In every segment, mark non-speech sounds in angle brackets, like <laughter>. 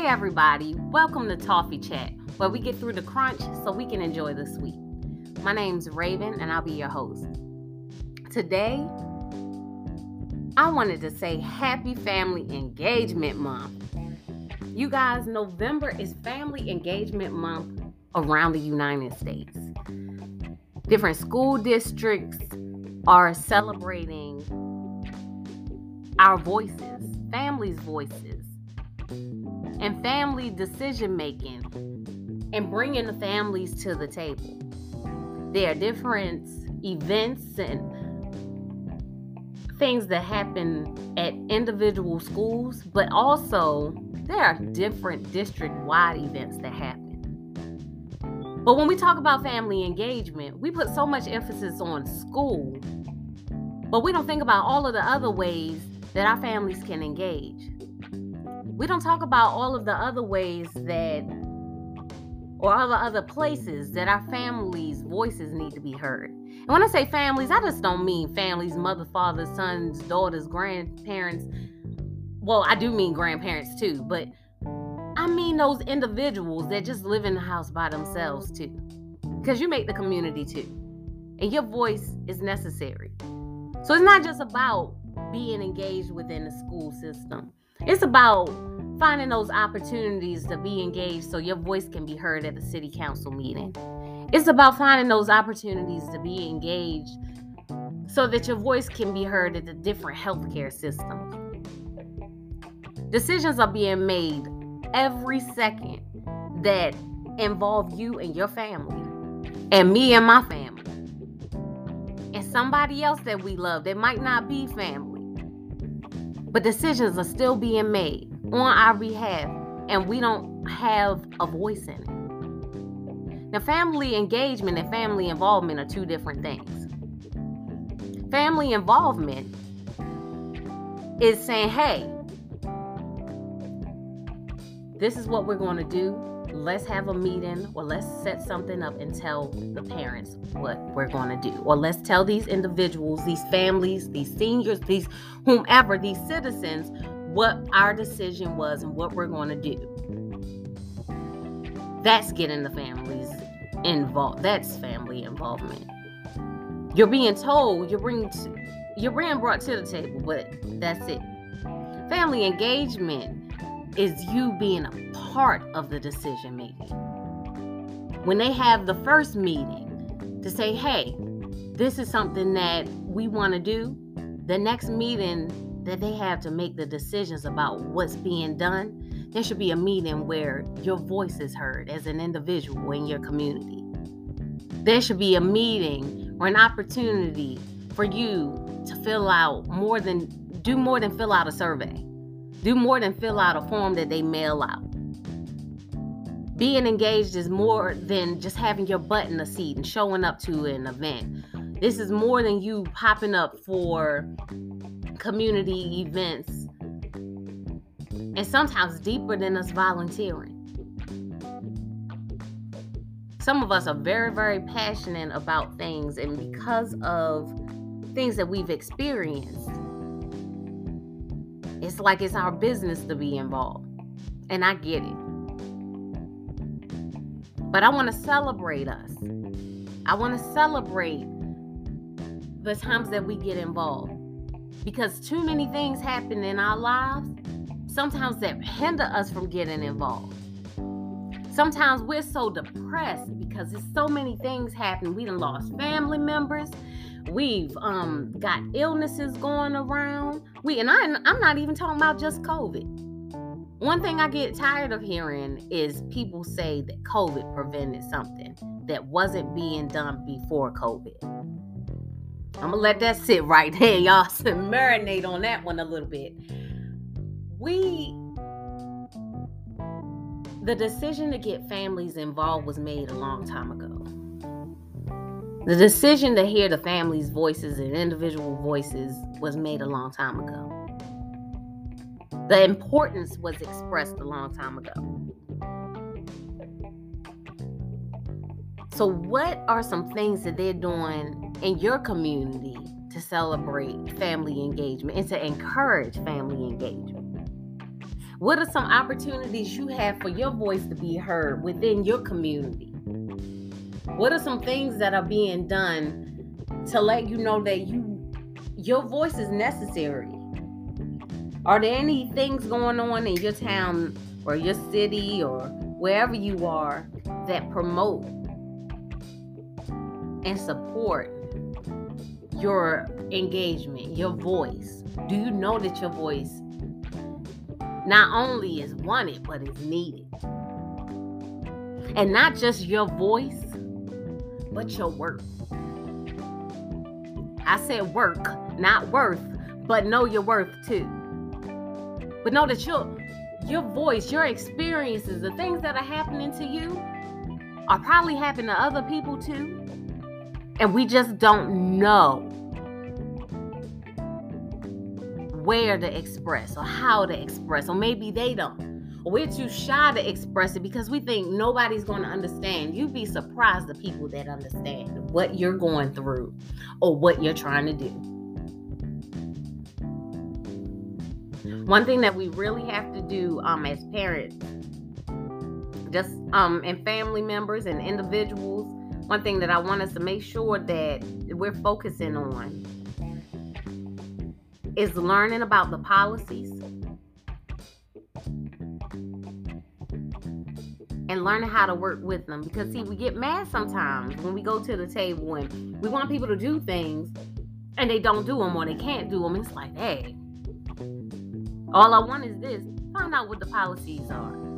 Hey, everybody, welcome to Toffee Chat, where we get through the crunch so we can enjoy the sweet. My name's Raven, and I'll be your host. Today, I wanted to say Happy Family Engagement Month. You guys, November is Family Engagement Month around the United States. Different school districts are celebrating our voices, families' voices, and family decision making, and bringing the families to the table. There are different events and things that happen at individual schools, but also there are different district wide events that happen. But when we talk about family engagement, we put so much emphasis on school, but we don't think about all of the other ways that our families can engage. We don't talk about all of the other ways that, or all the other places that our families' voices need to be heard. And when I say families, I just don't mean families, mother, father, sons, daughters, grandparents. Well, I do mean grandparents too, but I mean those individuals that just live in the house by themselves too. Because you make the community too. And your voice is necessary. So it's not just about being engaged within the school system. It's about finding those opportunities to be engaged so your voice can be heard at the city council meeting. It's about finding those opportunities to be engaged so that your voice can be heard at the different healthcare systems. Decisions are being made every second that involve you and your family, and me and my family, and somebody else that we love that might not be family. But decisions are still being made on our behalf, and we don't have a voice in it. Now, family engagement and family involvement are two different things. Family involvement is saying, hey, this is what we're going to do. Let's have a meeting or let's set something up and tell the parents what we're going to do. Or let's tell these individuals, these families, these seniors, these whomever, these citizens, what our decision was and what we're going to do. That's getting the families involved. That's family involvement. You're being told, you're being, you're being brought to the table, but that's it. Family engagement is you being a part of the decision making. When they have the first meeting to say, hey, this is something that we want to do, the next meeting that they have to make the decisions about what's being done, there should be a meeting where your voice is heard as an individual in your community. There should be a meeting or an opportunity for you to fill out more than do more than fill out a survey do more than fill out a form that they mail out. Being engaged is more than just having your butt in a seat and showing up to an event. This is more than you popping up for community events and sometimes deeper than us volunteering. Some of us are very, very passionate about things, and because of things that we've experienced, it's like it's our business to be involved. And I get it. But I want to celebrate us. I want to celebrate the times that we get involved. Because too many things happen in our lives, sometimes that hinder us from getting involved. Sometimes we're so depressed because there's so many things happening. We done lost family members. We've um, got illnesses going around. We and I, I'm not even talking about just COVID. One thing I get tired of hearing is people say that COVID prevented something that wasn't being done before COVID. I'm gonna let that sit right there, y'all. <laughs> So marinate on that one a little bit. We the decision to get families involved was made a long time ago. The decision to hear the families' voices and individual voices was made a long time ago. The importance was expressed a long time ago. So, what are some things that they're doing in your community to celebrate family engagement and to encourage family engagement? What are some opportunities you have for your voice to be heard within your community? What are some things that are being done to let you know that you your voice is necessary? Are there any things going on in your town or your city or wherever you are that promote and support your engagement, your voice? Do you know that your voice not only is wanted, but is needed? And not just your voice, but your worth. I said work, not worth, but know your worth too. But know that your your voice, your experiences, the things that are happening to you are probably happening to other people too. And we just don't know where to express or how to express, or maybe they don't. We're too shy to express it because we think nobody's going to understand. You'd be surprised the people that understand what you're going through or what you're trying to do. One thing that we really have to do um, as parents, just um, and family members and individuals, one thing that I want us to make sure that we're focusing on is learning about the policies and learning how to work with them. Because see, we get mad sometimes when we go to the table and we want people to do things and they don't do them or they can't do them. It's like, hey, all I want is this. Find out what the policies are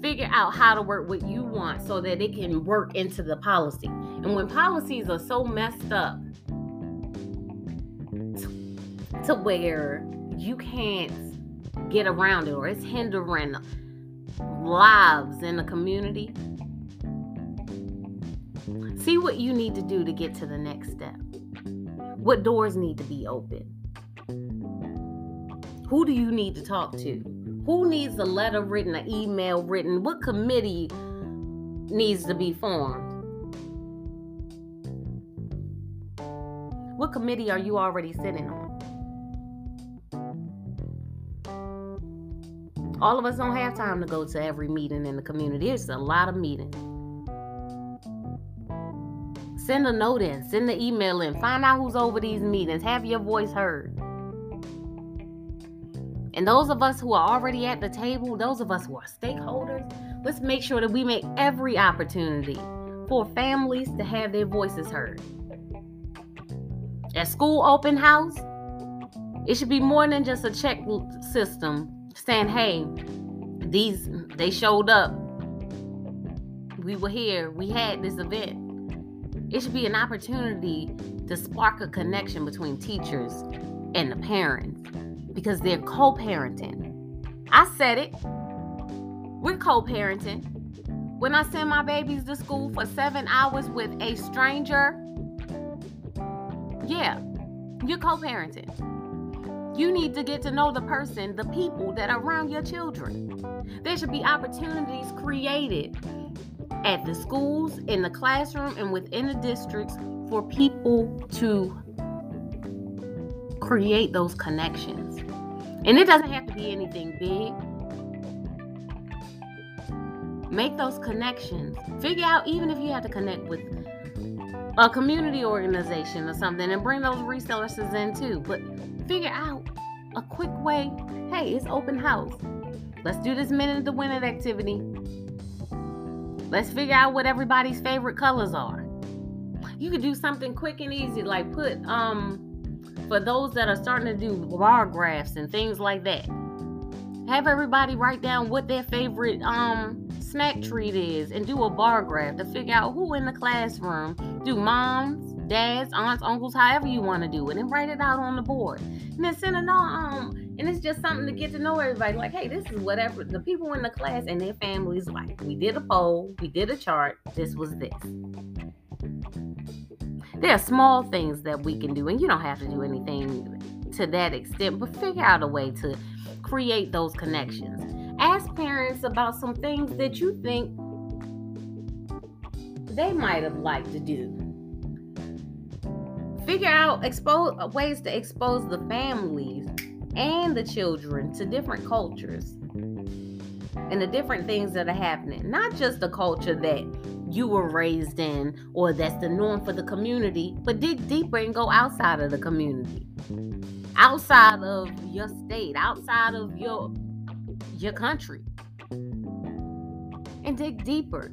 figure out how to work what you want so that it can work into the policy. And when policies are so messed up to where you can't get around it or it's hindering lives in the community. See what you need to do to get to the next step. What doors need to be open? Who do you need to talk to? Who needs a letter written, an email written? What committee needs to be formed? What committee are you already sitting on? All of us don't have time to go to every meeting in the community. It's a lot of meetings. Send a note in, send the email in, find out who's over these meetings, have your voice heard. And those of us who are already at the table, those of us who are stakeholders, let's make sure that we make every opportunity for families to have their voices heard. At school open house, it should be more than just a check system saying, hey, these they showed up. We were here. We had this event. It should be an opportunity to spark a connection between teachers and the parents because they're co-parenting. I said it. We're co-parenting. When I send my babies to school for seven hours with a stranger, yeah, you're co-parenting. You need to get to know the person, the people that are around your children. There should be opportunities created at the schools, in the classroom, and within the districts for people to create those connections. And it doesn't have to be anything big. Make those connections. Figure out, even if you have to connect with a community organization or something, and bring those resources in too. But figure out a quick way. Hey, it's open house. Let's do this minute to win it activity. Let's figure out what everybody's favorite colors are. You could do something quick and easy, like put um for those that are starting to do bar graphs and things like that. Have everybody write down what their favorite um snack treat is and do a bar graph to figure out who in the classroom do moms, dads, aunts, uncles, however you want to do it, and write it out on the board. And then send it on. Um, and it's just something to get to know everybody. Like, hey, this is whatever the people in the class and their families like. We did a poll, we did a chart. This was this. There are small things that we can do, and you don't have to do anything to that extent, but figure out a way to create those connections. Ask parents about some things that you think they might have liked to do figure out expose ways to expose the families and the children to different cultures and the different things that are happening. Not just the culture that you were raised in or that's the norm for the community, but dig deeper and go outside of the community. Outside of your state, outside of your your country. And dig deeper.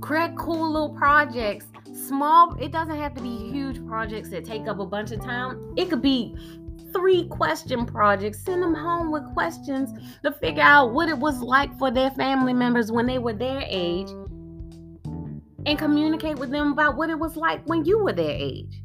Create cool little projects. Small, it doesn't have to be huge projects that take up a bunch of time. It could be three question projects. Send them home with questions to figure out what it was like for their family members when they were their age and communicate with them about what it was like when you were their age.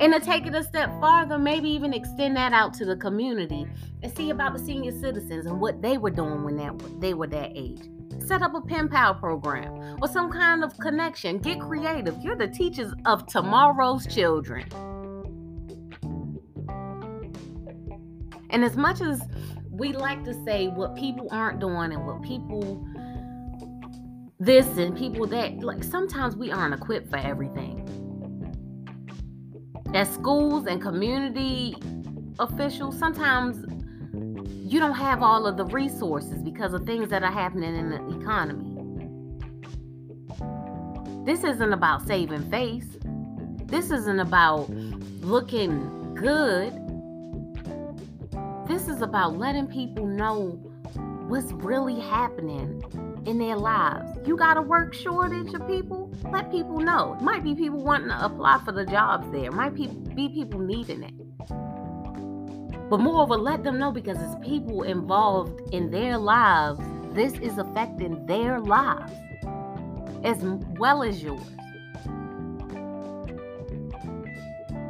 And to take it a step farther, maybe even extend that out to the community and see about the senior citizens and what they were doing when that, they were that age. Set up a pen pal program or some kind of connection. Get creative. You're the teachers of tomorrow's children. And as much as we like to say what people aren't doing and what people this and people that, like sometimes we aren't equipped for everything. As schools and community officials, sometimes you don't have all of the resources because of things that are happening in the economy. This isn't about saving face. This isn't about looking good. This is about letting people know what's really happening in their lives. You got a work shortage of people? Let people know. It might be people wanting to apply for the jobs there. It might be, people needing it. But moreover, let them know because it's people involved in their lives. This is affecting their lives as well as yours.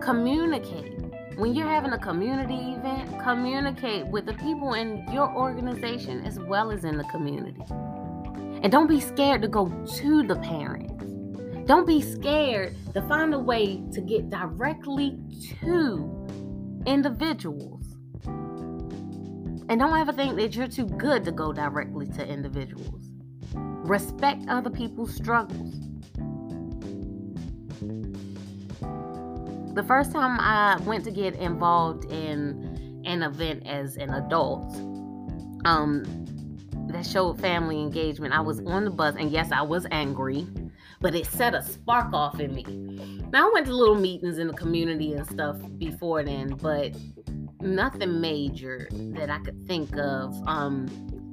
Communicate. When you're having a community event, communicate with the people in your organization as well as in the community. And don't be scared to go to the parents. Don't be scared to find a way to get directly to individuals. And don't ever think that you're too good to go directly to individuals. Respect other people's struggles. The first time I went to get involved in an event as an adult, um, that showed family engagement. I was on the bus, and yes, I was angry, but it set a spark off in me. Now, I went to little meetings in the community and stuff before then, but nothing major that I could think of. Um,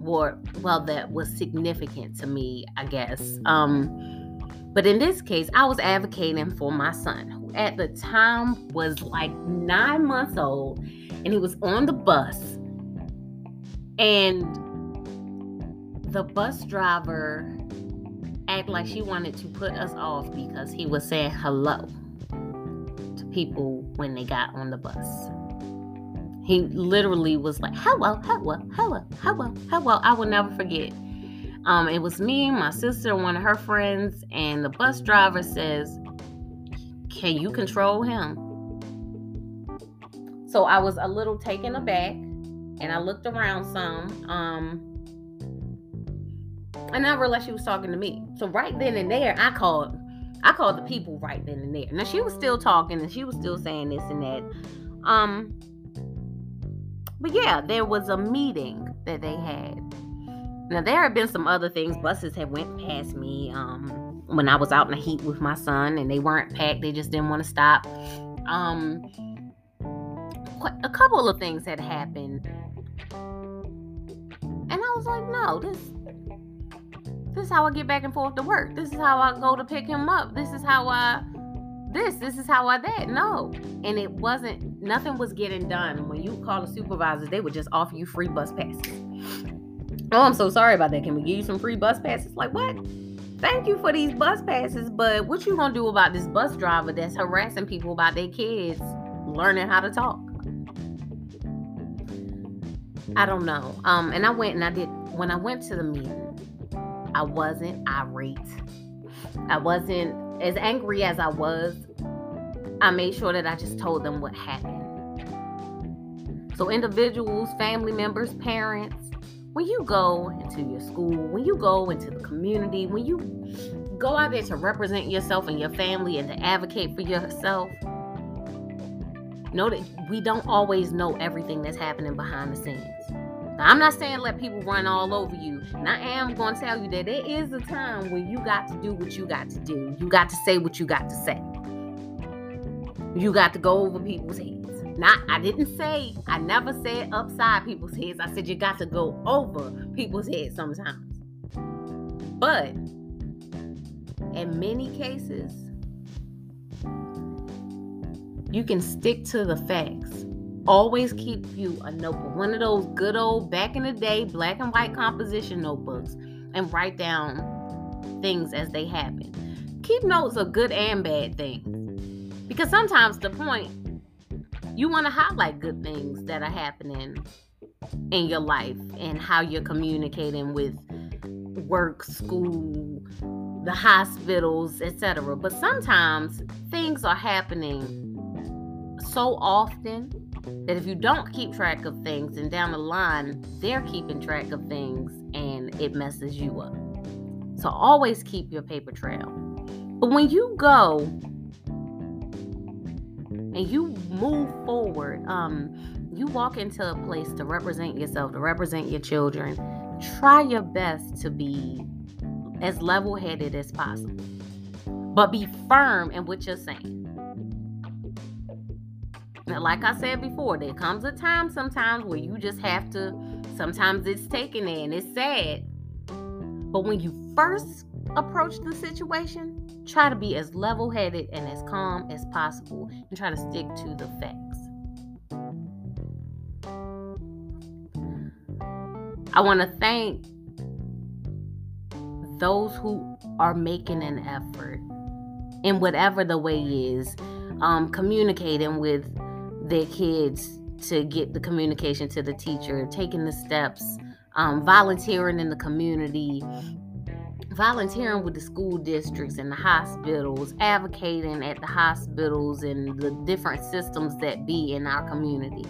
or well, that was significant to me, I guess. Um, but in this case, I was advocating for my son, who at the time was like nine months old, and he was on the bus. And the bus driver acted like she wanted to put us off because he was saying hello to people when they got on the bus. He literally was like, hello, hello, hello, hello, hello. I will never forget. Um, it was me, my sister, one of her friends, and the bus driver says, Can you control him? So I was a little taken aback and I looked around some. Um, and I realized she was talking to me. So right then and there, I called. I called the people right then and there. Now she was still talking and she was still saying this and that. Um, but yeah, there was a meeting that they had. Now there have been some other things. Buses have went past me um, when I was out in the heat with my son, and they weren't packed. They just didn't want to stop. Um, a couple of things had happened, and I was like, no, this this is how I get back and forth to work. This is how I go to pick him up. This is how I this, this is how I that. No. And it wasn't nothing was getting done. When you call the supervisors, they would just offer you free bus passes. Oh, I'm so sorry about that. Can we give you some free bus passes? Like what? Thank you for these bus passes, but what you gonna do about this bus driver that's harassing people about their kids learning how to talk? I don't know. Um, and I went and I did when I went to the meeting. I wasn't irate. I wasn't as angry as I was. I made sure that I just told them what happened. So, individuals, family members, parents, when you go into your school, when you go into the community, when you go out there to represent yourself and your family and to advocate for yourself, know that we don't always know everything that's happening behind the scenes. Now, I'm not saying let people run all over you. And I am going to tell you that there is a time when you got to do what you got to do. You got to say what you got to say. You got to go over people's heads. Not, I didn't say, I never said upside people's heads. I said you got to go over people's heads sometimes. But in many cases, you can stick to the facts. Always keep you a notebook, one of those good old back in the day black and white composition notebooks, and write down things as they happen. Keep notes of good and bad things. Because sometimes the point you want to highlight good things that are happening in your life and how you're communicating with work, school, the hospitals, etc. But sometimes things are happening so often that if you don't keep track of things and down the line they're keeping track of things and it messes you up. So always keep your paper trail. But when you go and you move forward, um, you walk into a place to represent yourself, to represent your children, try your best to be as level headed as possible. But be firm in what you're saying. Now, like I said before, there comes a time sometimes where you just have to, sometimes it's taken in, it's sad. But when you first approach the situation, try to be as level headed and as calm as possible and try to stick to the facts. I want to thank those who are making an effort in whatever the way is, um, communicating with their kids to get the communication to the teacher, taking the steps, um, volunteering in the community, volunteering with the school districts and the hospitals, advocating at the hospitals and the different systems that be in our community.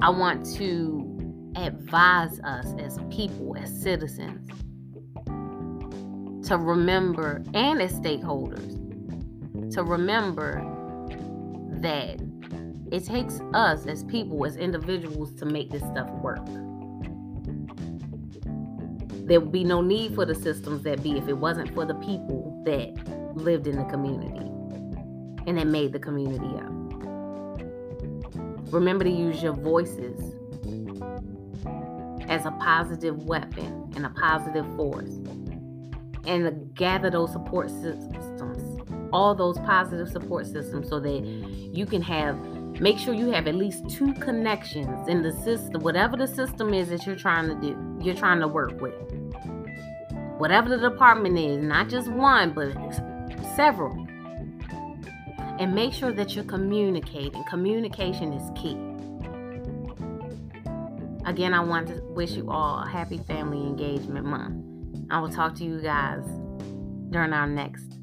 I want to advise us as people, as citizens, to remember, and as stakeholders, to remember that it takes us as people, as individuals, to make this stuff work. There would be no need for the systems that be if it wasn't for the people that lived in the community and that made the community up. Remember to use your voices as a positive weapon and a positive force and gather those support systems all those positive support systems so that you can have make sure you have at least two connections in the system whatever the system is that you're trying to do you're trying to work with. Whatever the department is not just one but several. And make sure that you're communicating. Communication is key. Again i want to wish you all a happy family engagement month. I will talk to you guys during our next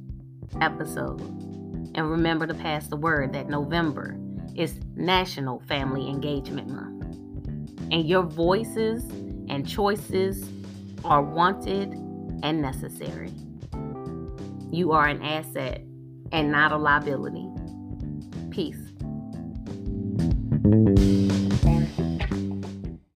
episode. And remember to pass the word that November is National Family Engagement Month. And your voices and choices are wanted and necessary. You are an asset and not a liability. Peace.